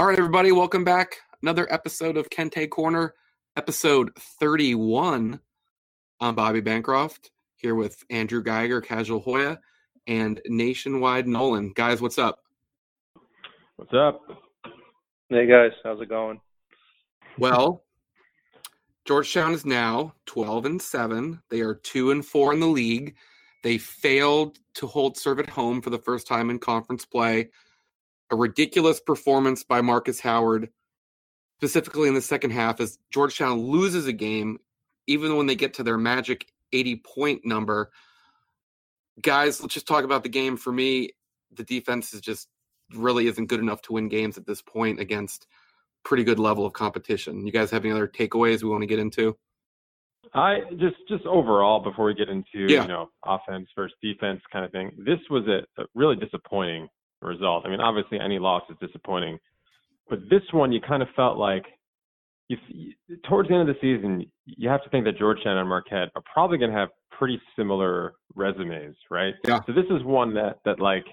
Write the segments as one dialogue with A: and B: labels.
A: All right, everybody, welcome back. Another episode of Kente Corner, episode 31. I'm Bobby Bancroft here with Andrew Geiger, Casual Hoya, and Nationwide Nolan. Guys, what's up?
B: What's up?
C: Hey guys, how's it going?
A: Well, Georgetown is now 12 and 7. They are 2 and 4 in the league. They failed to hold serve at home for the first time in conference play. A ridiculous performance by Markus Howard, specifically in the second half, as Georgetown loses a game, even when they get to their magic 80 point number. Guys, let's just talk about the game. For me, the defense is just really isn't good enough to win games at this point against pretty good level of competition. You guys have any other takeaways we want to get into?
B: I just just overall before we get into
A: Yeah.
B: you know offense versus defense kind of thing. This was a, a really disappointing result. I mean, obviously any loss is disappointing, but this one you kind of felt like you, towards the end of the season you have to think that Georgetown and Marquette are probably going to have pretty similar resumes, right?
A: Yeah.
B: So this is one that that like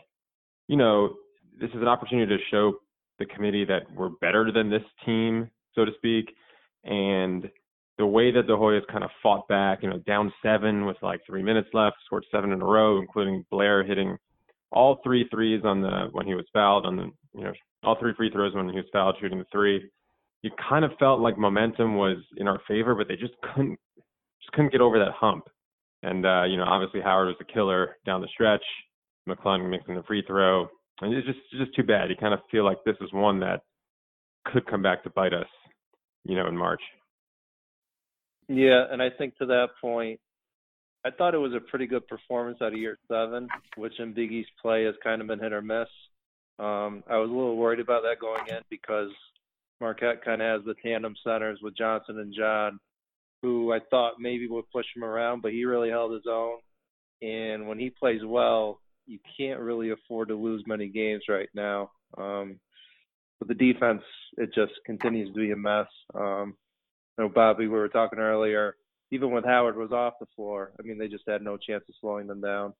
B: you know this is an opportunity to show the committee that we're better than this team, so to speak, and the way that the Hoyas kind of fought back, you know, down seven with like three minutes left, scored seven in a row, including Blair hitting all three threes on the when he was fouled on the you know all three free throws when he was fouled shooting the three. You kind of felt like momentum was in our favor, but they just couldn't just couldn't get over that hump. And uh, you know, obviously Howard was the killer down the stretch. McClung mixing the free throw, and it's just just too bad. You kind of feel like this is one that could come back to bite us, you know, in March.
C: Yeah, and I think to that point, I thought it was a pretty good performance out of year seven, which in Big East play has kind of been hit or miss. Um, I was a little worried about that going in because Marquette kind of has the tandem centers with Johnson and John, who I thought maybe would push him around, but he really held his own. And when he plays well, you can't really afford to lose many games right now. Um, but the defense, it just continues to be a mess. Um, you know, Bobby, we were talking earlier, even when Howard was off the floor, I mean, they just had no chance of slowing them down.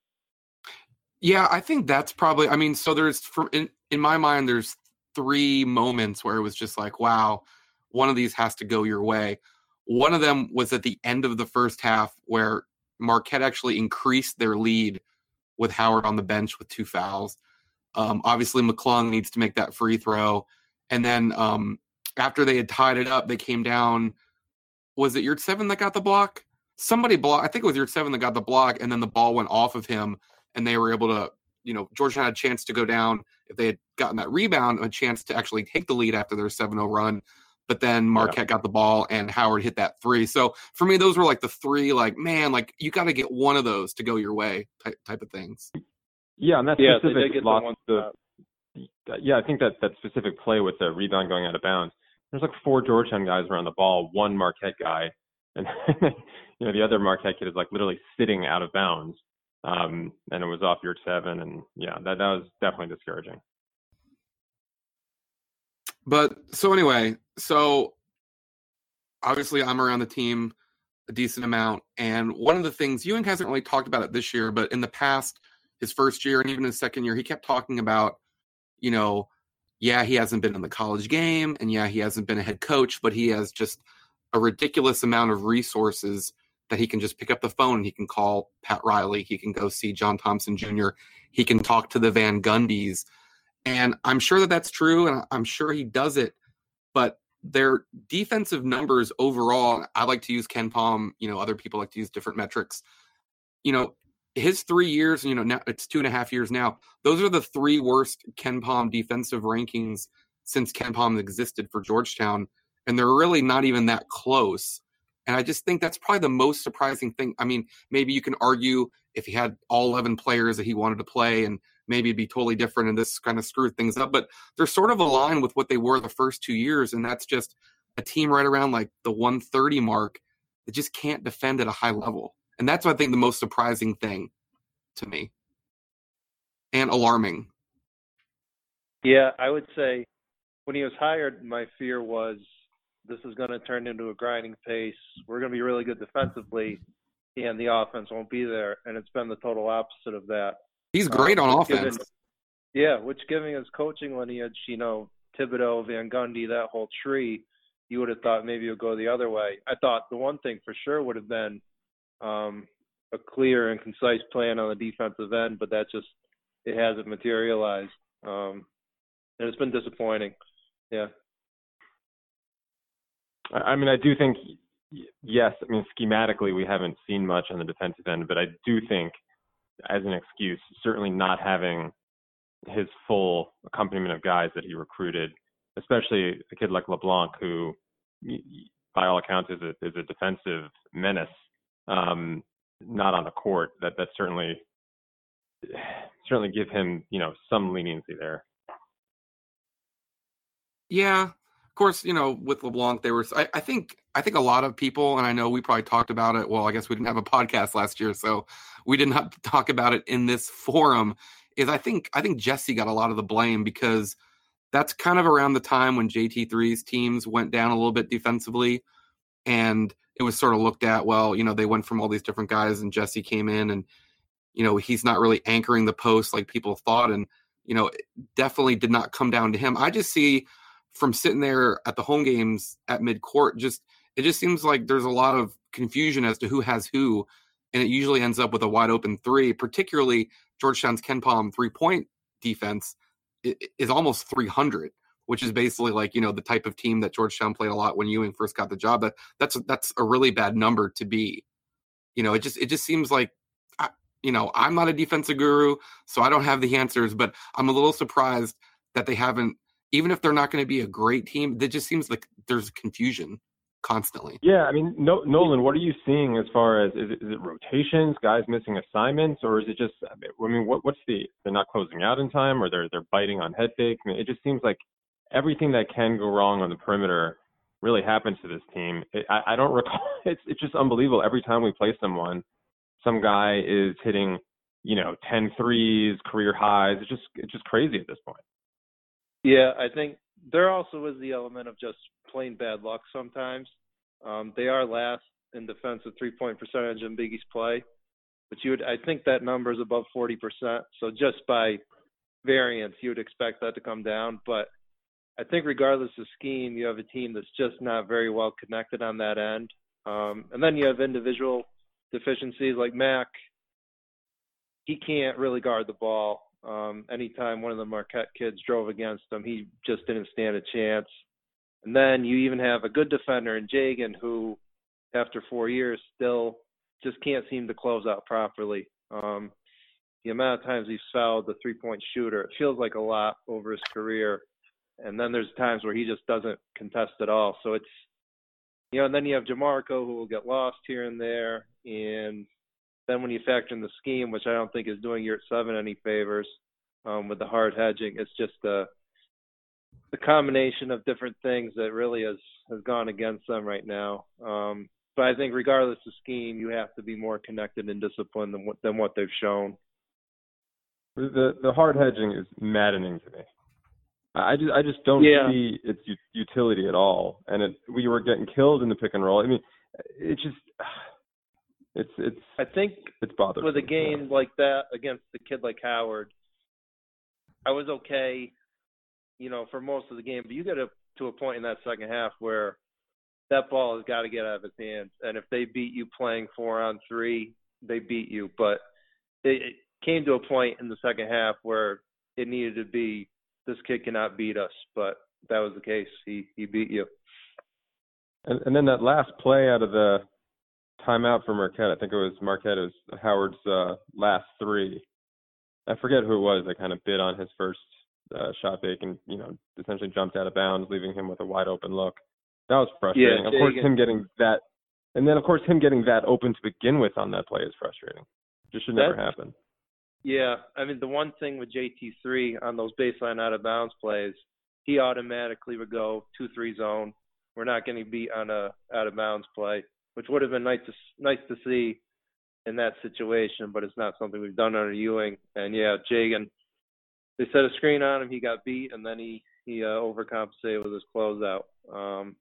A: Yeah, I think that's probably. I mean, so there's for in in my mind, there's three moments where it was just like, wow, one of these has to go your way. One of them was at the end of the first half where Marquette actually increased their lead with Howard on the bench with two fouls. Um, obviously, McClung needs to make that free throw, and then um, after they had tied it up, they came down. Was it Yurtseven that got the block? Somebody block. I think it was Yurtseven that got the block, and then the ball went off of him, and they were able to, you know, Georgetown had a chance to go down if they had gotten that rebound, a chance to actually take the lead after their 7-0 run. But then Marquette got the ball, and Howard hit that three. So for me, those were like the three, like man, like you got to get one of those to go your way, type, type of things.
B: Yeah, and that
C: Yeah,
B: specific
C: did
B: loss, the, yeah, I think that that specific play with the rebound going out of bounds. There's like four Georgetown guys around the ball, one Marquette guy, and you know the other Marquette kid is like literally sitting out of bounds, um, and it was off your seven, and yeah, that that was definitely discouraging.
A: But so anyway, so obviously I'm around the team a decent amount, and one of the things Ewing hasn't really talked about it this year, but in the past, his first year and even his second year, he kept talking about, you know, yeah, he hasn't been in the college game, and yeah, he hasn't been a head coach, but he has just a ridiculous amount of resources that he can just pick up the phone and he can call Pat Riley, he can go see John Thompson Jr., he can talk to the Van Gundys. And I'm sure that that's true, and I'm sure he does it. But their defensive numbers overall, I like to use KenPom. You know, other people like to use different metrics. You know, his three years, you know, now it's two and a half years now. Those are the three worst KenPom defensive rankings since KenPom existed for Georgetown, and they're really not even that close. And I just think that's probably the most surprising thing. I mean, maybe you can argue if he had all 11 players that he wanted to play and maybe it'd be totally different and this kind of screwed things up, but they're sort of aligned with what they were the first two years. And that's just a team right around like the 130 mark that just can't defend at a high level. And that's, I think, the most surprising thing to me and alarming.
C: Yeah, I would say when he was hired, my fear was this is going to turn into a grinding pace. We're going to be really good defensively, and the offense won't be there. And it's been the total opposite of that.
A: He's great
C: Uh,
A: on
C: given-
A: offense.
C: Yeah, which giving his coaching lineage, you know, Thibodeau, Van Gundy, that whole tree, you would have thought maybe it would go the other way. I thought the one thing for sure would have been um, a clear and concise plan on the defensive end, but that just it hasn't materialized. Um, and it's been disappointing. Yeah.
B: I mean, I do think, yes, I mean, schematically, we haven't seen much on the defensive end, but I do think, as an excuse, certainly not having his full accompaniment of guys that he recruited, especially a kid like LeBlanc, who, by all accounts, is a, is a defensive menace, um, not on the court. That that certainly certainly give him, you know, some leniency there.
A: Yeah, of course, you know, with LeBlanc, there was I, I, think I think a lot of people, and I know we probably talked about it. Well, I guess we didn't have a podcast last year, so we did not talk about it in this forum. Is I think I think Jesse got a lot of the blame because that's kind of around the time when JT3's teams went down a little bit defensively, and it was sort of looked at. Well, you know, they went from all these different guys, and Jesse came in, and you know he's not really anchoring the post like people thought, and you know definitely did not come down to him. I just see from sitting there at the home games at mid court, just it just seems like there's a lot of confusion as to who has who, and it usually ends up with a wide open three. Particularly Georgetown's KenPom three point defense is almost 300, which is basically like you know the type of team that Georgetown played a lot when Ewing first got the job. But that's that's a really bad number to be. You know, it just it just seems like you know I'm not a defensive guru, so I don't have the answers. But I'm a little surprised that they haven't even if they're not going to be a great team, it just seems like there's confusion constantly.
B: Yeah, I mean, no, Nolan, what are you seeing as far as is it, is it rotations, guys missing assignments, or is it just? I mean, what, what's the? They're not closing out in time, or they're they're biting on head fake. I mean, it just seems like everything that can go wrong on the perimeter really happens to this team. It, I, I don't recall. It's it's just unbelievable. Every time we play someone, some guy is hitting, you know, 10 threes, career highs. It's just it's just crazy at this point.
C: Yeah, I think there also is the element of just plain bad luck sometimes. Um, they are last in defensive three point percentage in Big East play, but you would I think that number is above forty percent. So just by variance, you would expect that to come down. But I think regardless of scheme, you have a team that's just not very well connected on that end. Um, and then you have individual deficiencies like Mac. He can't really guard the ball. Um, anytime one of the Marquette kids drove against him, he just didn't stand a chance. And then you even have a good defender in Jagan who, after four years, still just can't seem to close out properly. Um, the amount of times he's fouled the three point shooter, it feels like a lot over his career. And then there's times where he just doesn't contest at all. So it's, you know, and then you have Jamorko who will get lost here and there. And then when you factor in the scheme, which I don't think is doing year seven any favors um, with the hard hedging, it's just the the combination of different things that really has has gone against them right now. Um, but I think regardless of scheme, you have to be more connected and disciplined than what than what they've shown.
B: The the hard hedging is maddening to me. I just I just don't yeah. see its utility at all. And it, we were getting killed in the pick and roll. I mean, it just it's it's.
C: I think
B: it's bothersome.
C: With a game like that against a kid like Howard, I was okay, you know, for most of the game. But you get to to a point in that second half where that ball has got to get out of his hands. And if they beat you playing four on three, they beat you. But it, it came to a point in the second half where it needed to be this kid cannot beat us. But that was the case. He he beat you.
B: And, and then that last play out of the timeout for Marquette. I think it was Marquette. It was Howard's uh, last three. I forget who it was that kind of bid on his first uh, shot fake and you know essentially jumped out of bounds, leaving him with a wide open look. That was frustrating.
C: Yeah,
B: of course, him getting that, and then of course him getting that open to begin with on that play is frustrating. Just should never happen.
C: Yeah, I mean the one thing with JT3 on those baseline out of bounds plays, he automatically would go two three zone. We're not getting beat on a out of bounds play which would have been nice to nice to see in that situation, but it's not something we've done under Ewing. And yeah, Jagan, they set a screen on him, he got beat, and then he he uh, overcompensated with his closeout. Um,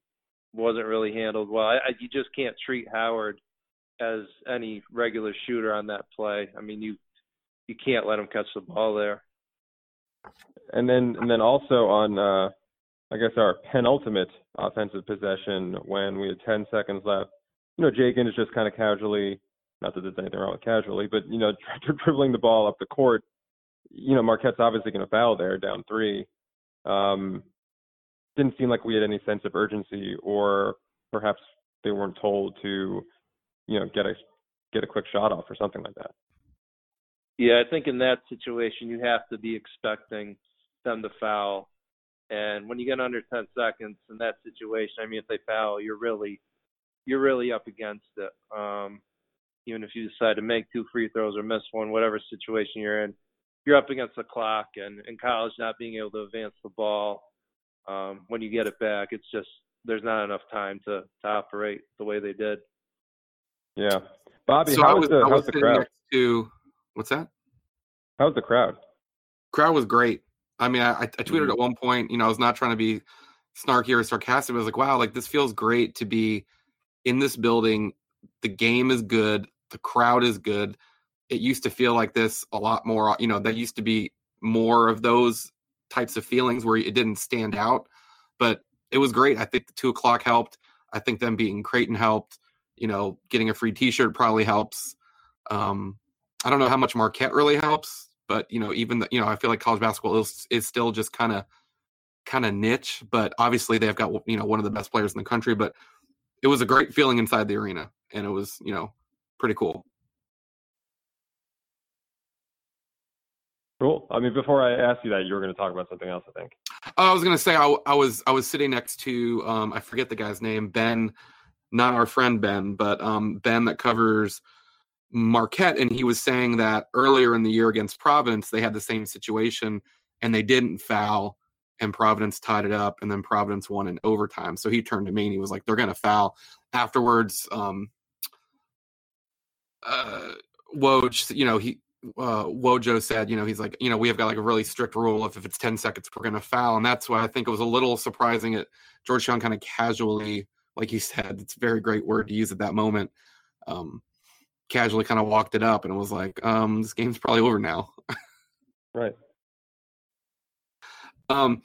C: wasn't really handled well. I, I, you just can't treat Howard as any regular shooter on that play. I mean, you you can't let him catch the ball there.
B: And then and then also on uh, I guess our penultimate offensive possession when we had 10 seconds left. You know, Jagan is just kind of casually, not that there's anything wrong with casually, but you know, dribbling the ball up the court. You know, Marquette's obviously going to foul there, down three. Um, didn't seem like we had any sense of urgency, or perhaps they weren't told to, you know, get a get a quick shot off or something like that.
C: Yeah, I think in that situation you have to be expecting them to foul. And when you get under 10 seconds in that situation, I mean, if they foul, you're really, you're really up against it. Um, even if you decide to make two free throws or miss one, whatever situation you're in, you're up against the clock. And in college, not being able to advance the ball um, when you get it back, it's just there's not enough time to to operate the way they did.
B: Yeah, Bobby,
A: so
B: how
A: was,
B: was the,
A: I
B: how
A: was
B: was the
A: sitting
B: crowd?
A: next to what's that?
B: How was the crowd?
A: Crowd was great. I mean, I, I tweeted
B: Mhm.
A: at one point, you know, I was not trying to be snarky or sarcastic. but I was like, wow, like this feels great to be in this building. The game is good. The crowd is good. It used to feel like this a lot more. You know, there used to be more of those types of feelings where it didn't stand out, but it was great. I think the two o'clock helped. I think them beating Creighton helped. You know, getting a free T-shirt probably helps. Um, I don't know how much Marquette really helps, but you know, even the, you know, I feel like college basketball is, is still just kind of kind of niche. But obviously, they've got you know one of the best players in the country. But it was a great feeling inside the arena, and it was you know pretty cool.
B: Cool. I mean, before I asked you that, you were going to talk about something else, I think.
A: Oh, I was gonna say I, I was I was sitting next to um, I forget the guy's name Ben, not our friend Ben, but um, Ben that covers Marquette, and he was saying that earlier in the year against Providence they had the same situation and they didn't foul, and Providence tied it up, and then Providence won in overtime. So he turned to me and he was like, "They're gonna foul." Afterwards, um, uh, Woj, you know he uh, Wojo said, you know, he's like, you know, we have got like a really strict rule of if it's 10 seconds, we're going to foul. And that's why I think it was a little surprising that Georgetown kind of casually, like you said, it's a very great word to use at that moment, um, casually kind of walked it up and was like, um, this game's probably over now.
B: Right.
A: Um,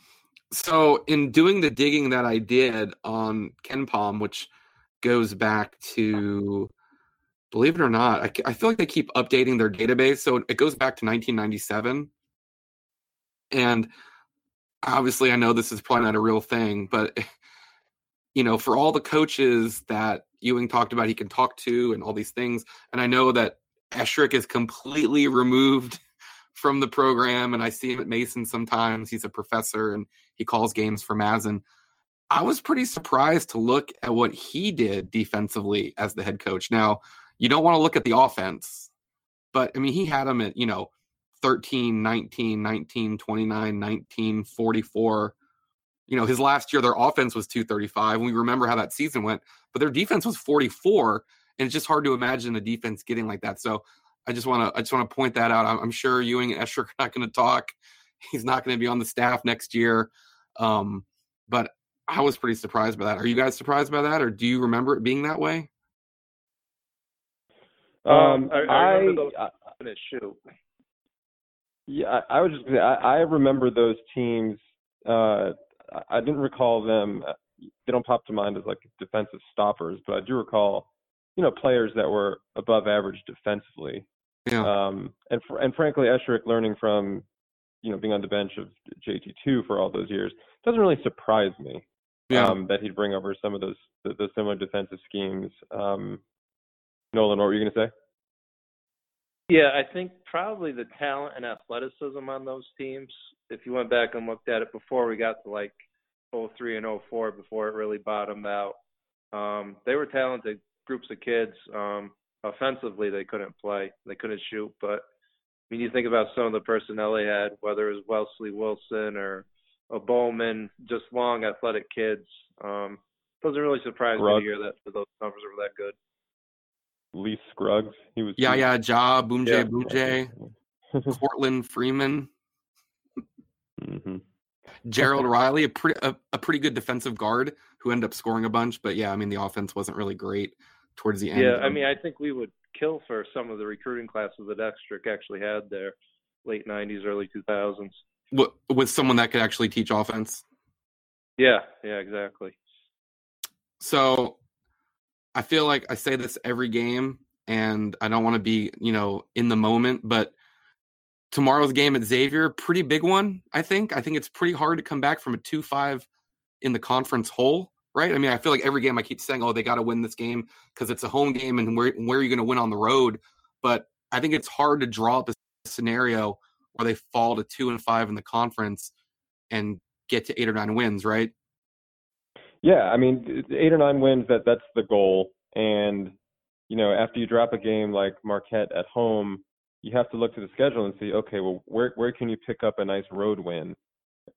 A: so in doing the digging that I did on KenPom, which goes back to, believe it or not, I, I feel like they keep updating their database. So it goes back to 1997. And obviously, I know this is probably not a real thing, but you know, for all the coaches that Ewing talked about, he can talk to and all these things. And I know that Esherick is completely removed from the program, and I see him at Mason sometimes. He's a professor and he calls games for Mason. I was pretty surprised to look at what he did defensively as the head coach. Now, you don't want to look at the offense, but I mean, he had him at, you know, 13, 19, 19, 29, 19, 44. You know, his last year, their offense was 235. And we remember how that season went, but their defense was 44. And it's just hard to imagine a defense getting like that. So I just want to, I just want to point that out. I'm, I'm sure Ewing and Esherick are not going to talk. He's not going to be on the staff next year. Um, but I was pretty surprised by that. Are you guys surprised by that, or do you remember it being that way?
B: Um,
C: I, I
B: I,
C: remember those
B: I
C: minute shoot.
B: yeah, I, I was just say I I remember those teams. Uh, I, I didn't recall them. uh, They don't pop to mind as like defensive stoppers, but I do recall, you know, players that were above average defensively.
A: Yeah.
B: Um, and fr- and frankly, Esherick learning from, you know, being on the bench of JT2 for all those years doesn't really surprise me.
A: Yeah.
B: Um, that he'd bring over some of those the, the similar defensive schemes. Um, Nolan, what were you going to say?
C: Yeah, I think probably the talent and athleticism on those teams. If you went back and looked at it before we got to like 03 and 04, before it really bottomed out, um, they were talented groups of kids. Um, offensively, they couldn't play, they couldn't shoot. But when you think about some of the personnel they had, whether it was Wesley Wilson or a Bowman, just long athletic kids, um, doesn't really surprise me to hear that those numbers were that good.
B: Lee Scruggs. He was.
A: Yeah, yeah, Ja, Boom J,
C: Yeah.
A: Boom J, Portland Freeman,
B: hmm
A: Gerald Riley, a pretty a, a pretty good defensive guard who ended up scoring a bunch. But yeah, I mean the offense wasn't really great towards the end.
C: Yeah, I mean, I think we would kill for some of the recruiting classes that Esherick actually had there, late '90s, early 2000s.
A: wa- with someone that could actually teach offense.
C: Yeah, yeah, exactly.
A: So I feel like I say this every game, and I don't want to be, you know, in the moment, but tomorrow's game at Xavier, pretty big one, I think. I think it's pretty hard to come back from a 2 5 in the conference hole, right? I mean, I feel like every game I keep saying, oh, they got to win this game because it's a home game and where, where are you going to win on the road? But I think it's hard to draw up a scenario where they fall to 2 and 5 in the conference and get to eight or nine wins, right?
B: Yeah, I mean, eight or nine wins that that's the goal. And you know, after you drop a game like Marquette at home, you have to look to the schedule and see, okay, well, where where can you pick up a nice road win?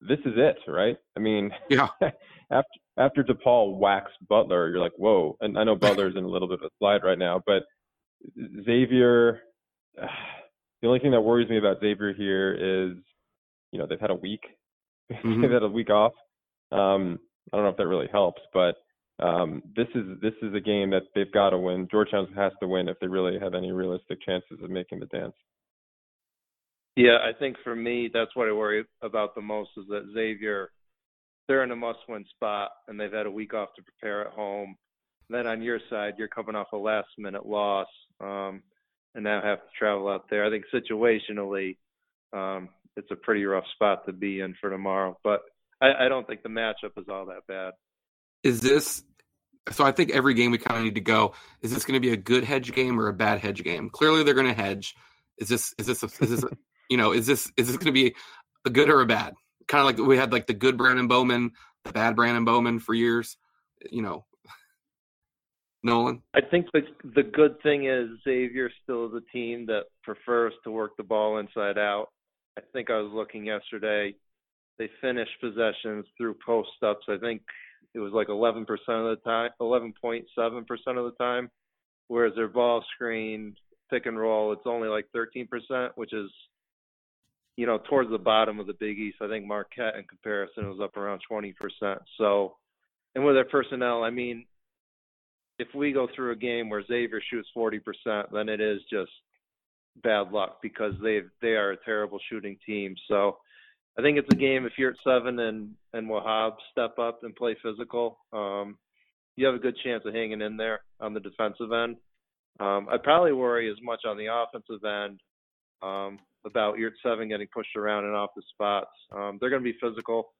B: This is it, right? I mean,
A: yeah.
B: after after DePaul waxed Butler, you're like, whoa. And I know Butler's in a little bit of a slide right now, but Xavier. The only thing that worries me about Xavier here is, you know, they've had a week mm-hmm. they've had a week off. Um, I don't know if that really helps, but um, this is this is a game that they've got to win. Georgetown has to win if they really have any realistic chances of making the dance.
C: Yeah, I think for me, that's what I worry about the most is that Xavier, they're in a must-win spot, and they've had a week off to prepare at home. Then on your side, you're coming off a last-minute loss, um, and now have to travel out there. I think situationally, um, it's a pretty rough spot to be in for tomorrow. But I, I don't think the matchup is all that bad.
A: Is this so? I think every game we kind of need to go. Is this going to be a good hedge game or a bad hedge game? Clearly, they're going to hedge. Is this is this a, is this a, you know is this is this going to be a good or a bad? Kind of like we had like the good Brandon Bowman, the bad Brandon Bowman for years. You know, Nolan?
C: I think the the good thing is Xavier still is a team that prefers to work the ball inside out. I think I was looking yesterday. They finished possessions through post ups. I think it was like 11% of the time, 11.7% of the time. Whereas their ball screen, pick and roll, it's only like 13%, which is, you know, towards the bottom of the Big East. I think Marquette, in comparison, was up around 20%. So, and with their personnel, I mean, if we go through a game where Xavier shoots 40%, then it is just bad luck because they they are a terrible shooting team. So I think it's a game if Yurtseven and and Wahab step up and play physical, um, you have a good chance of hanging in there on the defensive end. Um, I probably worry as much on the offensive end um, about your seven getting pushed around and off the spots. Um, they're going to be physical.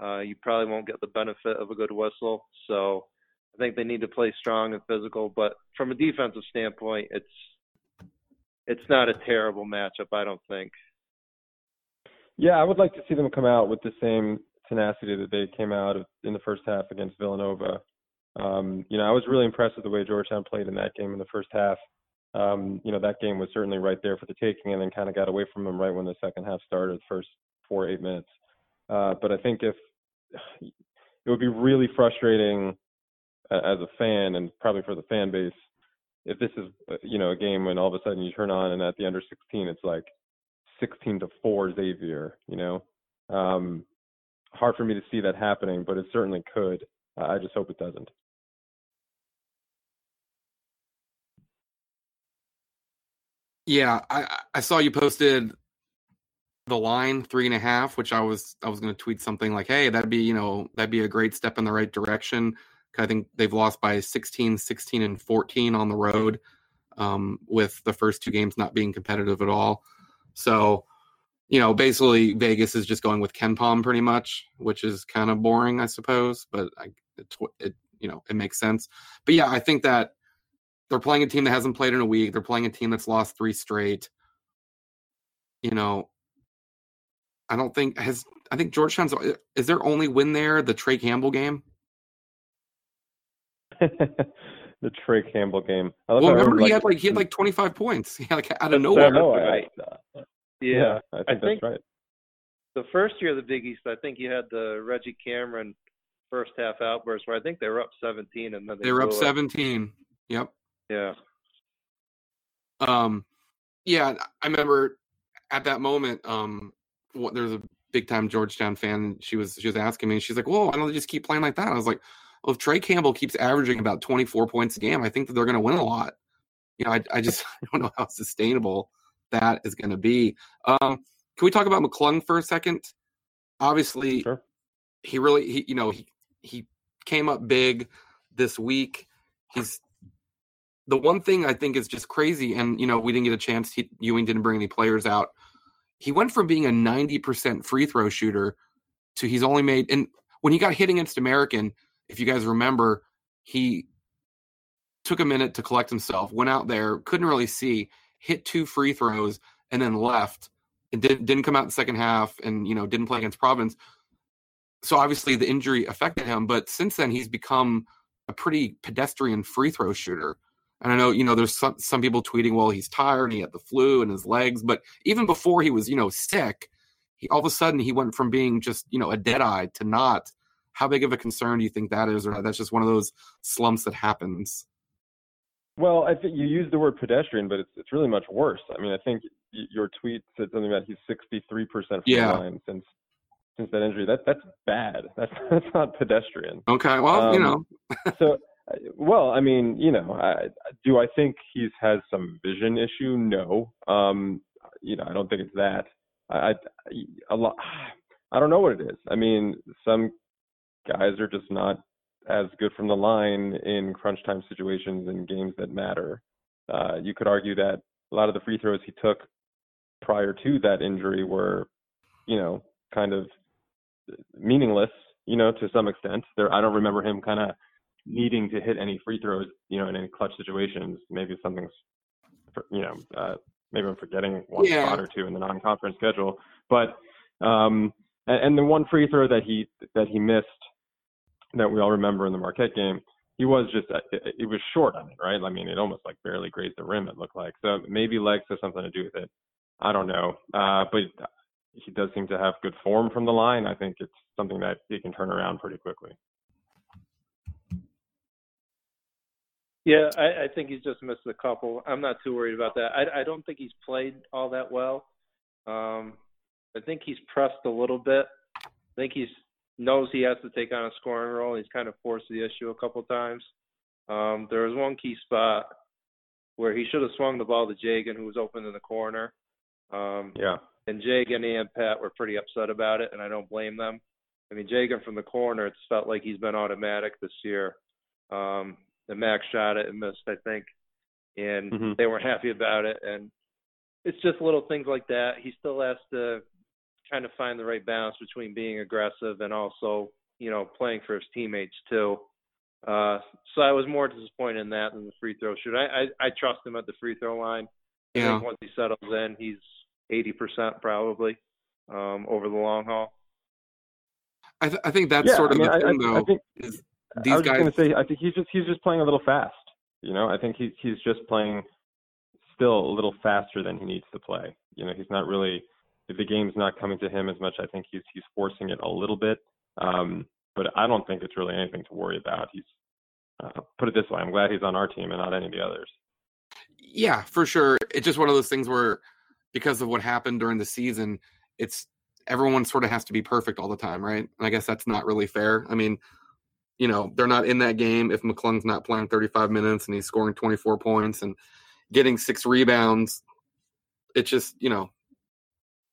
C: Uh, you probably won't get the benefit of a good whistle. So I think they need to play strong and physical. But from a defensive standpoint, it's it's not a terrible matchup, I don't think.
B: Yeah, I would like to see them come out with the same tenacity that they came out in the first half against Villanova. Um, you know, I was really impressed with the way Georgetown played in that game in the first half. Um, you know, that game was certainly right there for the taking, and then kind of got away from them right when the second half started, the first four eight minutes. Uh, but I think if it would be really frustrating uh, as a fan, and probably for the fan base, if this is uh, you know a game when all of a sudden you turn on and at the under 16 it's like 16 to 4 Xavier, you know. Um hard for me to see that happening, but it certainly could. I just hope it doesn't.
A: Yeah, I I saw you posted the line three and a half, which I was I was going to tweet something like, "Hey, that'd be you know that'd be a great step in the right direction." I think they've lost by 16, 16, and 14 on the road, um, with the first two games not being competitive at all. So, you know, basically Vegas is just going with KenPom pretty much, which is kind of boring, I suppose, but I, it, it, you know, it makes sense. But yeah, I think that they're playing a team that hasn't played in a week. They're playing a team that's lost three straight. You know, I don't think has I think Georgetown's uh, is their only win there the Trey Campbell game.
B: the Trey Campbell game.
A: well, remember he had like he had like 25 points. He had like out of nowhere.
B: No, I, yeah, yeah, I think I that's think right.
C: The first year of the Big East, I think you had the Reggie Cameron first half outburst where I think they were up 17 and then they,
A: they were up 17. Yep.
C: Yeah.
A: Um, yeah, I remember at that moment. Um, what, there's a big time Georgetown fan. She was she was asking me. She's like, "Whoa, why don't they just keep playing like that?" I was like, well, if Trey Campbell keeps averaging about 24 points a game, I think that they're going to win a lot. You know, I, I just I don't know how sustainable that is going to be. Um, can we talk about McClung for a second? Obviously,
B: sure.
A: he really he you know he he came up big this week. He's the one thing I think is just crazy, and you know we didn't get a chance. He, Ewing didn't bring any players out. He went from being a ninety percent free throw shooter to he's only made and when he got hit against American, if you guys remember, he took a minute to collect himself, went out there, couldn't really see, hit two free throws, and then left. And didn't didn't come out in the second half, and you know didn't play against Providence. So obviously the injury affected him, but since then he's become a pretty pedestrian free throw shooter. And I know, you know, there's some, some people tweeting, well, he's tired, he had the flu and his legs. But even before he was, you know, sick, he all of a sudden he went from being just, you know, a dead eye to not. How big of a concern do you think that is, or that's just one of those slumps that happens?
B: Well, I think you used the word pedestrian, but it's it's really much worse. I mean, I think your tweet said something about he's 63% from yeah. line since since that injury. That that's bad. That's that's not pedestrian.
A: Okay, well, um, you know.
B: so well, I mean, you know, I, do I think he's has some vision issue? No. Um, you know, I don't think it's that. I, I a lot. I don't know what it is. I mean, some guys are just not as good from the line in crunch time situations and games that matter. Uh, you could argue that a lot of the free throws he took prior to that injury were, you know, kind of meaningless, you know, to some extent. There, I don't remember him kind of needing to hit any free throws, you know, in any clutch situations. Maybe something's, you know, uh, maybe I'm forgetting one yeah. spot or two in the non-conference schedule. But um, and, and the one free throw that he that he missed that we all remember in the Marquette game, he was just uh, it, was short on it, right? I mean, it almost like barely grazed the rim. It looked like so maybe legs has something to do with it. I don't know, uh, but he does seem to have good form from the line. I think it's something that he can turn around pretty quickly.
C: Yeah, I, I think he's just missed a couple. I'm not too worried about that. I, I don't think he's played all that well. Um, I think he's pressed a little bit. I think he's knows he has to take on a scoring role. He's kind of forced the issue a couple times. Um, there was one key spot where he should have swung the ball to Jagan, who was open in the corner. Um,
B: yeah.
C: And Jagan and Pat were pretty upset about it, and I don't blame them. I mean, Jagan from the corner, it's felt like he's been automatic this year. Um, the Max shot it and missed, I think, and mm-hmm. they weren't happy about it. And it's just little things like that. He still has to kind of find the right balance between being aggressive and also, you know, playing for his teammates too. Uh, so I was more disappointed in that than the free throw shoot. I, I I trust him at the free throw line. I yeah. think once he settles in, he's eighty percent probably um, over the long haul.
A: I, th- I think that's yeah, sort of I mean, the thing, I, though. I think, is
B: these I was guys. going to say, I think he's just he's just playing a little fast. You know, I think he's he's just playing still a little faster than he needs to play. You know, he's not really the game's not coming to him as much. I think he's he's forcing it a little bit. Um, but I don't think it's really anything to worry about. He's uh, put it this way: I'm glad he's on our team and not any of the others.
A: Yeah, for sure. It's just one of those things where, because of what happened during the season, it's everyone sort of has to be perfect all the time, right? And I guess that's not really fair. I mean, you know, they're not in that game if McClung's not playing 35 minutes and he's scoring 24 points and getting six rebounds. It's just, you know,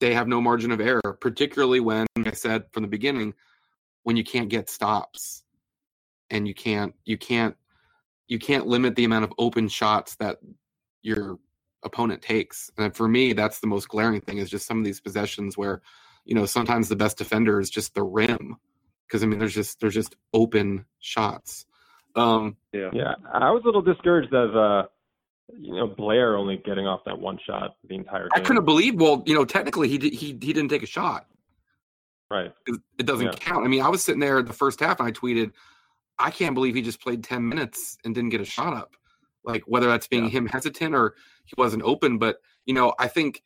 A: they have no margin of error, particularly when I said from the beginning, when you can't get stops and you can't you can't you can't limit the amount of open shots that your opponent takes. And for me, that's the most glaring thing is just some of these possessions where, you know, sometimes the best defender is just the rim because I mean there's just there's just open shots. Um,
B: yeah, yeah. I was a little discouraged of uh, you know Blair only getting off that one shot the entire.
A: game. I couldn't believe. Well, you know, technically he did, he he didn't take a shot.
B: Right.
A: It, it doesn't yeah. count. I mean, I was sitting there the first half and I tweeted, I can't believe he just played ten minutes and didn't get a shot up. Like whether that's being yeah. him hesitant or he wasn't open, but you know, I think,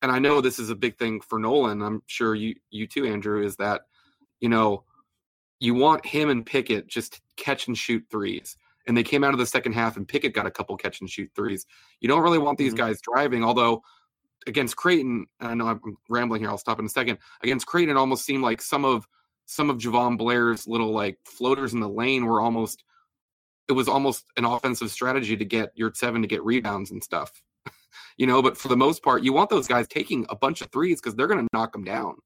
A: and I know this is a big thing for Nolan. I'm sure you you too, Andrew, is that you know, you want him and Pickett just catch and shoot threes. And they came out of the second half and Pickett got a couple catch and shoot threes. You don't really want these mm-hmm. guys driving, although against Creighton, I know I'm rambling here, I'll stop in a second. Against Creighton, it almost seemed like some of some of Jahvon Blair's little like floaters in the lane were almost it was almost an offensive strategy to get Yurtseven to get rebounds and stuff. you know, but for the most part, you want those guys taking a bunch of threes because they're going to knock them down.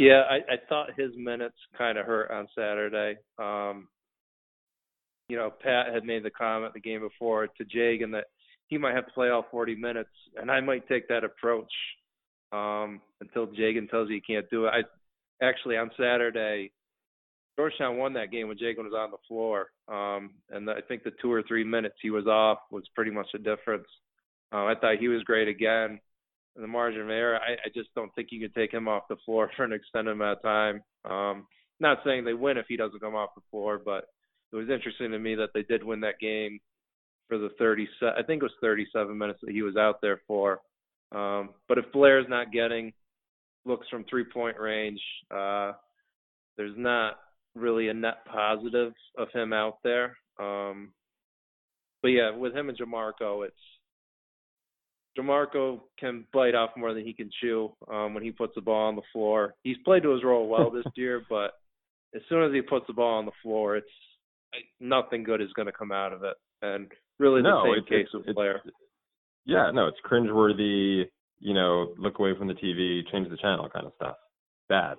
C: Yeah, I, I thought his minutes kind of hurt on Saturday. Um, you know, Pat had made the comment the game before to Jagan that he might have to play all 40 minutes, and I might take that approach um, until Jagan tells you he can't do it. I actually on Saturday, Georgetown won that game when Jagan was on the floor, um, and I think the two or three minutes he was off was pretty much the difference. Uh, I thought he was great again the margin of error, I, I just don't think you can take him off the floor for an extended amount of time. Um, not saying they win if he doesn't come off the floor, but it was interesting to me that they did win that game for the 30. I think it was 37 minutes that he was out there for. Um, but if Blair's not getting looks from three point range, uh, there's not really a net positive of him out there. Um, but yeah, with him and Jamorko, it's Jamorko can bite off more than he can chew um, when he puts the ball on the floor. He's played to his role well this year, but as soon as he puts the ball on the floor, it's nothing good is going to come out of it. And really, the
B: no,
C: same
B: it's,
C: case
B: it's,
C: with Blair.
B: Yeah, no, it's cringeworthy. You know, look away from the TV, change the channel, kind of stuff. Bad.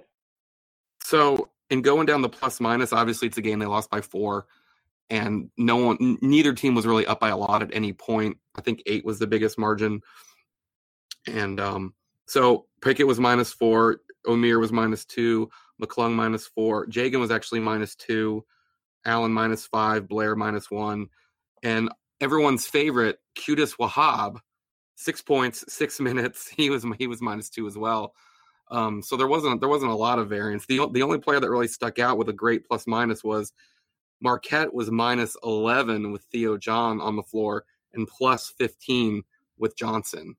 A: So, in going down the plus minus, obviously it's a game they lost by four and no one neither team was really up by a lot at any point. I think eight was the biggest margin. And um, so pickett was minus four omer was minus two mcclung minus four jagan was actually minus two allen minus five blair minus one. And everyone's favorite Qudus wahab six points six minutes. He was he was minus two as well. Um, so there wasn't there wasn't a lot of variance. The, the only player that really stuck out with a great plus minus was Marquette was minus 11 with Theo John on the floor and plus 15 with Johnson.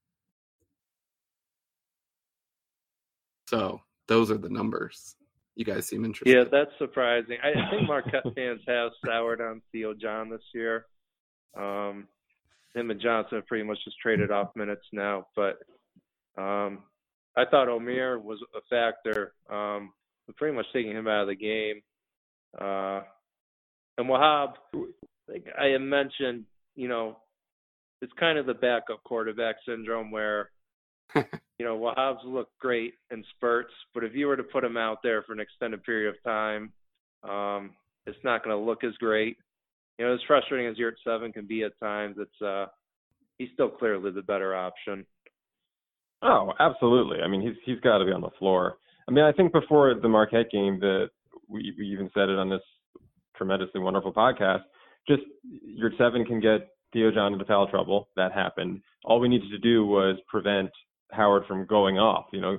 A: So those are the numbers. You guys seem interested.
C: Yeah, that's surprising. I, think Marquette fans have soured on Theo John this year. Um, him and Johnson have pretty much just traded off minutes now, but um, I thought Omer was a factor. Um, pretty much taking him out of the game. Uh, and Wahab, like I had mentioned, you know, it's kind of the backup quarterback syndrome where, you know, Wahab's look great in spurts, but if you were to put him out there for an extended period of time, um, it's not going to look as great. You know, as frustrating as Yurtseven can be at times, it's uh, he's still clearly the better option.
B: Oh, absolutely. I mean, he's he's got to be on the floor. I mean, I think before the Marquette game, that we we even said it on this tremendously wonderful podcast. Just Yurtseven can get Theo John into foul trouble. That happened. All we needed to do was prevent Howard from going off. You know,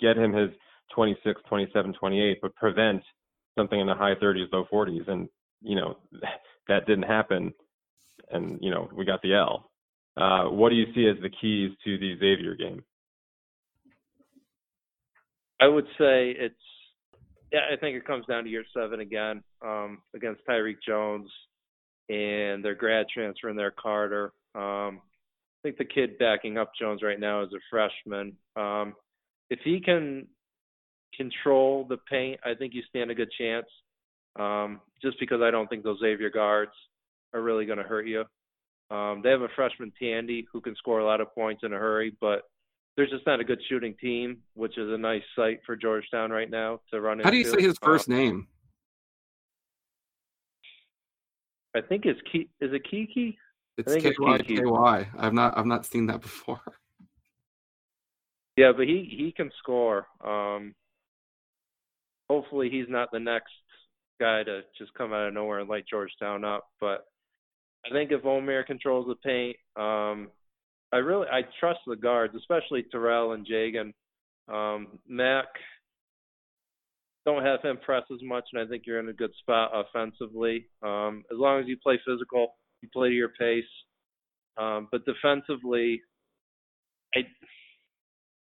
B: get him his 26, 27, 28, but prevent something in the high 30s, low 40s. And you know, that didn't happen. And you know, we got the L. Uh, what do you see as the keys to the Xavier game?
C: I would say it's yeah, I think it comes down to year Seven again um, against Tyrique Jones and their grad transfer in their Carter. Um, I think the kid backing up Jones right now is a freshman. Um, if he can control the paint, I think you stand a good chance. Um, just because I don't think those Xavier guards are really going to hurt you. Um, they have a freshman Tandy who can score a lot of points in a hurry, but there's just not a good shooting team, which is a nice site for Georgetown right now to run
A: How
C: into.
A: How do you say his first uh, name?
C: I think it's Ki- is it Kiki?
A: It's K Y K Y. I've not I've not seen that before.
C: Yeah, but he he can score. Um, hopefully, he's not the next guy to just come out of nowhere and light Georgetown up. But I think if Omer controls the paint, um, I really I trust the guards, especially Terrell and Jagan. Um, Mac don't have him press as much, and I think you're in a good spot offensively. Um, as long as you play physical, you play to your pace. Um, but defensively, I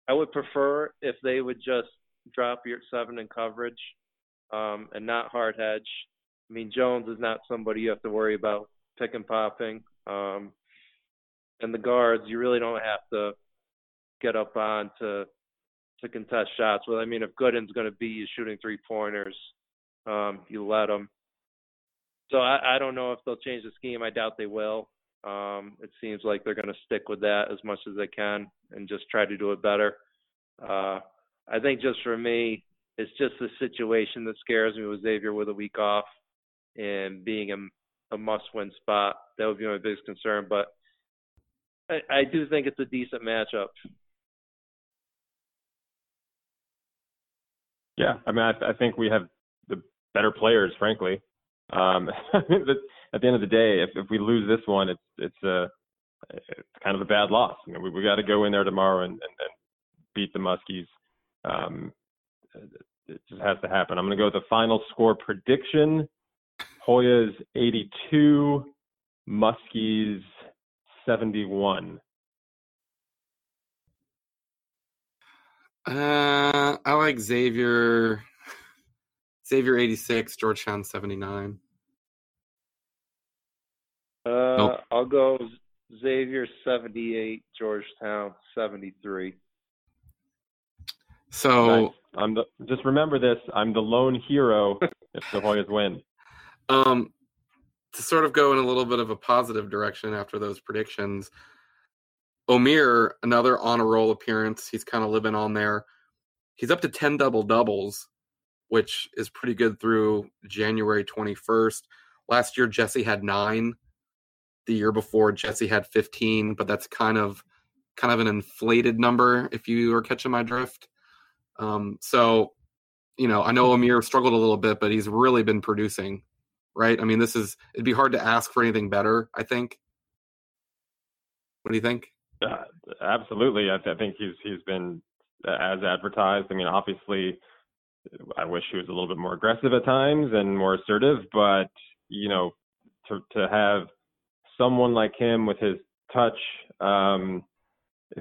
C: I would prefer if they would just drop your seven in coverage um, and not hard hedge. I mean, Jones is not somebody you have to worry about pick and popping. Um, and the guards, you really don't have to get up on to to contest shots. Well, I mean, if Goodin's going to be shooting three pointers, um, you let them. So I, I don't know if they'll change the scheme. I doubt they will. Um, it seems like they're going to stick with that as much as they can and just try to do it better. Uh, I think just for me, it's just the situation that scares me with Xavier with a week off and being a, a must-win spot. That would be my biggest concern, but I, I do think it's a decent matchup.
B: Yeah, I mean, I, I think we have the better players, frankly. Um, at the end of the day, if if we lose this one, it's it's a it's kind of a bad loss. You know, we we got to go in there tomorrow and, and, and beat the Muskies. Um, it just has to happen. I'm going to go with the final score prediction. Hoyas 82, Muskies 71.
A: Uh, I like Xavier. Xavier 86, Georgetown 79.
C: Uh, nope. I'll go Xavier 78, Georgetown 73.
A: So
B: nice. I'm the, just remember this. I'm the lone hero if the Hoyas win.
A: Um, to sort of go in a little bit of a positive direction after those predictions, Omer, another on a roll appearance. He's kind of living on there. He's up to 10 double doubles, which is pretty good through January 21st. Last year, Jesse had nine. The year before, Jesse had 15, but that's kind of kind of an inflated number if you are catching my drift. Um, so, you know, I know Omer struggled a little bit, but he's really been producing, right? I mean, this is it'd be hard to ask for anything better. I think. What do you think?
B: Uh, absolutely, I, th- I think he's he's been as advertised. I mean, obviously, I wish he was a little bit more aggressive at times and more assertive, but you know, to to have someone like him with his touch, um,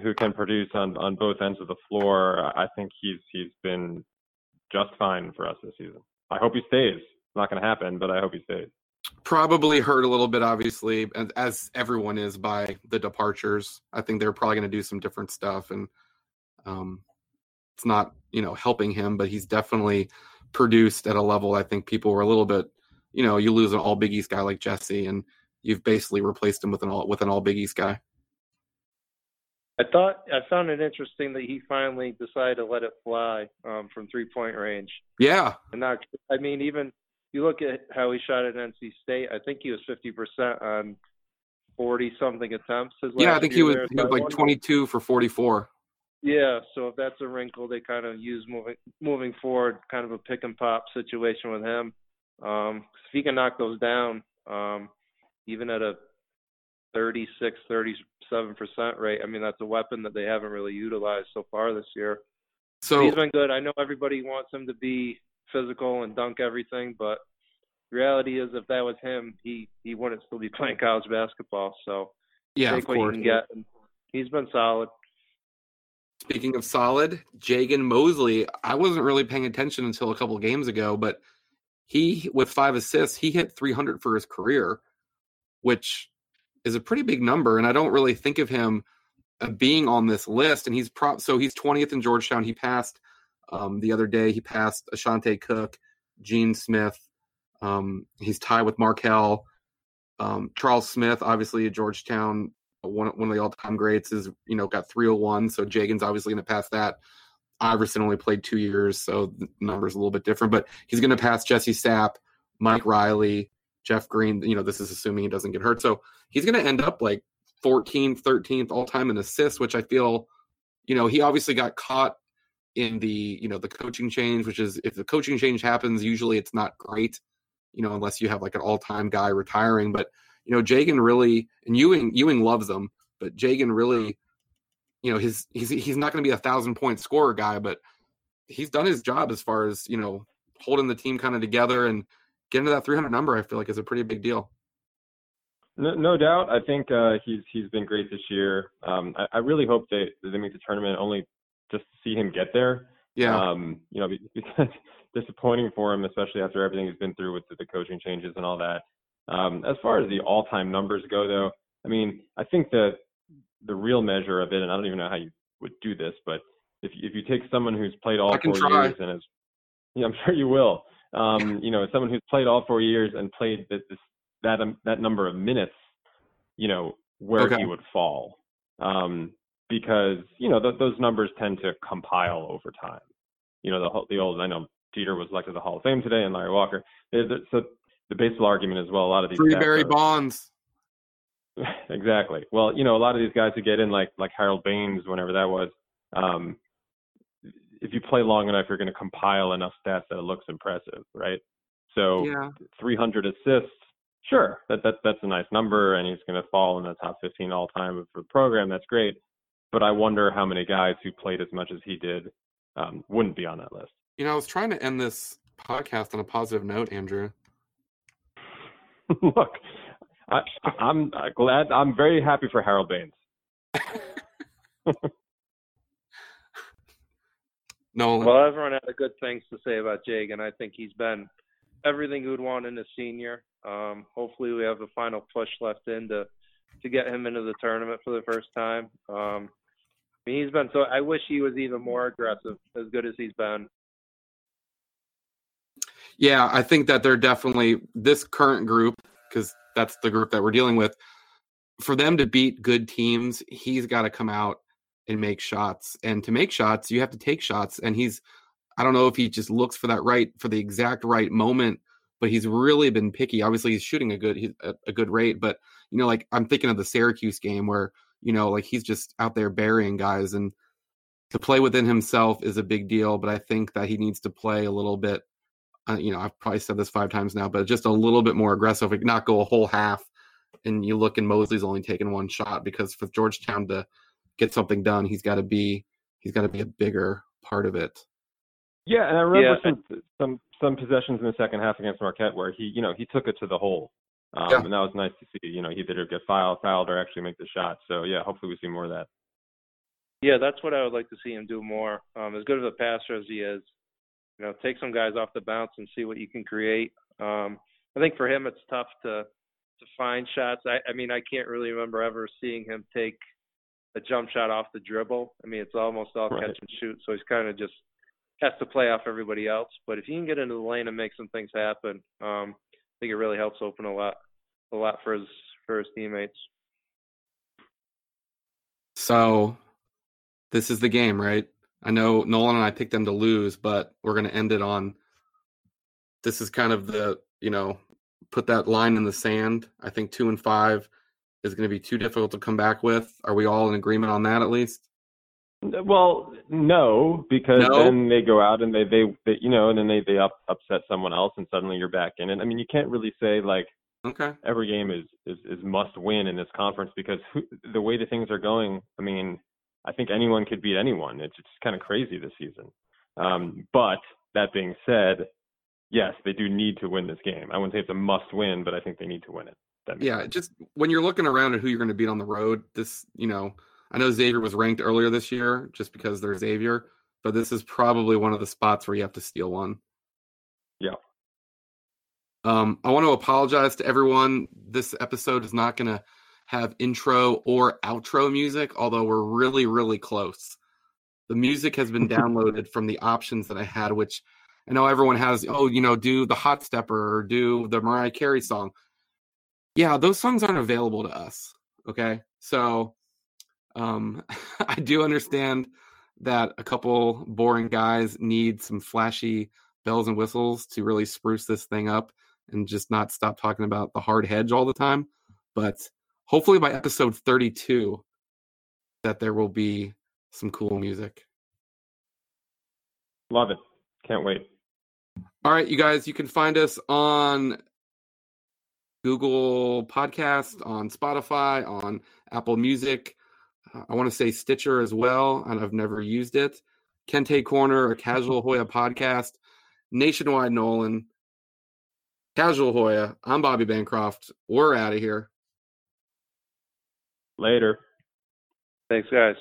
B: who can produce on on both ends of the floor, I think he's he's been just fine for us this season. I hope he stays. It's not going to happen, but I hope he stays.
A: Probably hurt a little bit, obviously, as everyone is by the departures. I think they're probably going to do some different stuff, and um, it's not you know helping him, but he's definitely produced at a level. I think people were a little bit, you know, you lose an all Big East guy like Jesse, and you've basically replaced him with an all with an all Big East guy.
C: I thought I found it interesting that he finally decided to let it fly um, from three point range.
A: Yeah,
C: and not. I mean, even you look at how he shot at NC State. I think he was fifty percent on forty something attempts.
A: yeah, I think he was, he was like twenty two for forty four.
C: Yeah, so if that's a wrinkle they kind of use moving moving forward, kind of a pick and pop situation with him. Um, if he can knock those down, um, even at a 36, 37 percent rate. I mean, that's a weapon that they haven't really utilized so far this year. So he's been good. I know everybody wants him to be physical and dunk everything, but reality is, if that was him, he he wouldn't still be playing college basketball. So
A: yeah,
C: take
A: what
C: you can get. He's been solid.
A: Speaking of solid, Jagan Mosley, I wasn't really paying attention until a couple games ago, but he with five assists, he hit 300 for his career, which is a pretty big number, and I don't really think of him uh, being on this list. And he's prop so he's 20th in Georgetown. He passed um, the other day. He passed Ashanti Cook, Gene Smith. Um, he's tied with Markel. Um, Charles Smith, obviously a Georgetown, one, one of the all-time greats, is you know got 301. So Jagan's obviously going to pass that. Iverson only played two years, so the number's a little bit different. But he's going to pass Jesse Sapp, Mike Riley, Jeff Green, you know, this is assuming he doesn't get hurt. So he's going to end up like 14th, 13th all time in assists, which I feel, you know, he obviously got caught in the, you know, the coaching change, which is if the coaching change happens, usually it's not great, you know, unless you have like an all time guy retiring. But, you know, Jagan really, and Ewing, Ewing loves him, but Jagan really, you know, his, he's, he's not going to be a thousand point scorer guy, but he's done his job as far as, you know, holding the team kind of together and, getting to that 300 number, I feel like is a pretty big deal.
B: No, no doubt. I think uh, he's he's been great this year. Um, I, I, really hope they they make the tournament only just to see him get there.
A: Yeah.
B: Um, you know, because disappointing for him, especially after everything he's been through with the, the coaching changes and all that. Um, as far as the all-time numbers go, though, I mean, I think that the real measure of it, and I don't even know how you would do this, but if if you take someone who's played all four
A: try.
B: years and is, yeah, I'm sure you will. Um, you know, someone who's played all four years and played this, this that um, that number of minutes, you know, where okay. he would fall, um, because you know th- those numbers tend to compile over time. you know, the the old I know Jeter was elected to the Hall of Fame today, and Larry Walker. So the baseball argument as well. A lot of these free
A: Barry Bonds.
B: exactly. Well, you know, a lot of these guys who get in, like like Harold Baines, whenever that was. Um, if you play long enough, you're going to compile enough stats that it looks impressive, right? So
A: yeah.
B: 300 assists, sure, that that that's a nice number, and he's going to fall in the top 15 all time for the program. That's great, but I wonder how many guys who played as much as he did um, wouldn't be on that list.
A: You know, I was trying to end this podcast on a positive note, Andrew.
B: Look, I, I'm glad. I'm very happy for Harold Baines.
A: no.
C: Well, everyone had a good things to say about Jake, and I think he's been everything you would want in a senior. Um, hopefully, we have a final push left in to to get him into the tournament for the first time. Um, I mean, he's been so. I wish he was even more aggressive, as good as he's been.
A: Yeah, I think that they're definitely this current group because that's the group that we're dealing with. For them to beat good teams, he's got to come out and make shots. And to make shots, you have to take shots. And he's, I don't know if he just looks for that right, for the exact right moment, but he's really been picky. Obviously, he's shooting a good, a, a good rate. But you know, like I'm thinking of the Syracuse game where you know, like he's just out there burying guys, and to play within himself is a big deal. But I think that he needs to play a little bit uh, you know, I've probably said this five times now, but just a little bit more aggressive, like not go a whole half. And you look and Mosley's only taken one shot because for Georgetown to get something done, he's got to be he's got to be a bigger part of it.
B: Yeah, and I remember yeah. some some some possessions in the second half against Marquette where he you know he took it to the hole, um, yeah. and that was nice to see. You know, he either get fouled, fouled, or actually make the shot. So yeah, hopefully we see more of that.
C: Yeah, that's what I would like to see him do more. Um, as good of a passer as he is, you know, take some guys off the bounce and see what you can create. Um, I think for him, it's tough to to find shots. I, I mean, I can't really remember ever seeing him take a jump shot off the dribble. I mean, it's almost all right. catch and shoot, so he's kind of just has to play off everybody else. But if he can get into the lane and make some things happen, um, think it really helps open a lot, a lot for his for his teammates.
A: So, this is the game, right? I know Nolan and I picked them to lose, but we're going to end it on this is kind of the, you know, put that line in the sand. I think two and five is going to be too difficult to come back with. Are we all in agreement on that at least?
B: Well, no, because no? then they go out and they, they, they, you know, and then they, they up, upset someone else and suddenly you're back in it. I mean, you can't really say like,
A: okay,
B: every game is, is, is must win in this conference because who, the way the things are going, I mean, I think anyone could beat anyone. It's just kind of crazy this season. Um, but that being said, yes, they do need to win this game. I wouldn't say it's a must win, but I think they need to win it.
A: Yeah,
B: sense.
A: just when you're looking around at who you're going to beat on the road, this, you know, I know Xavier was ranked earlier this year just because they're Xavier, but this is probably one of the spots where you have to steal one.
B: Yeah.
A: Um, I want to apologize to everyone. This episode is not going to have intro or outro music, although we're really, really close. The music has been downloaded from the options that I had, which I know everyone has. Oh, you know, do the Hot Stepper or do the Mariah Carey song. Yeah, those songs aren't available to us. Okay. So um, I do understand that a couple boring guys need some flashy bells and whistles to really spruce this thing up and just not stop talking about the hard hedge all the time. But hopefully by episode 32 that there will be some cool music.
B: Love it. Can't wait.
A: All right, you guys, you can find us on Google Podcast, on Spotify, on Apple Music. Uh, I want to say Stitcher as well, and I've never used it. Kente Corner, a Casual Hoya podcast, Nationwide Nolan, Casual Hoya. I'm Bobby Bancroft. We're out of here.
B: Later.
C: Thanks, guys.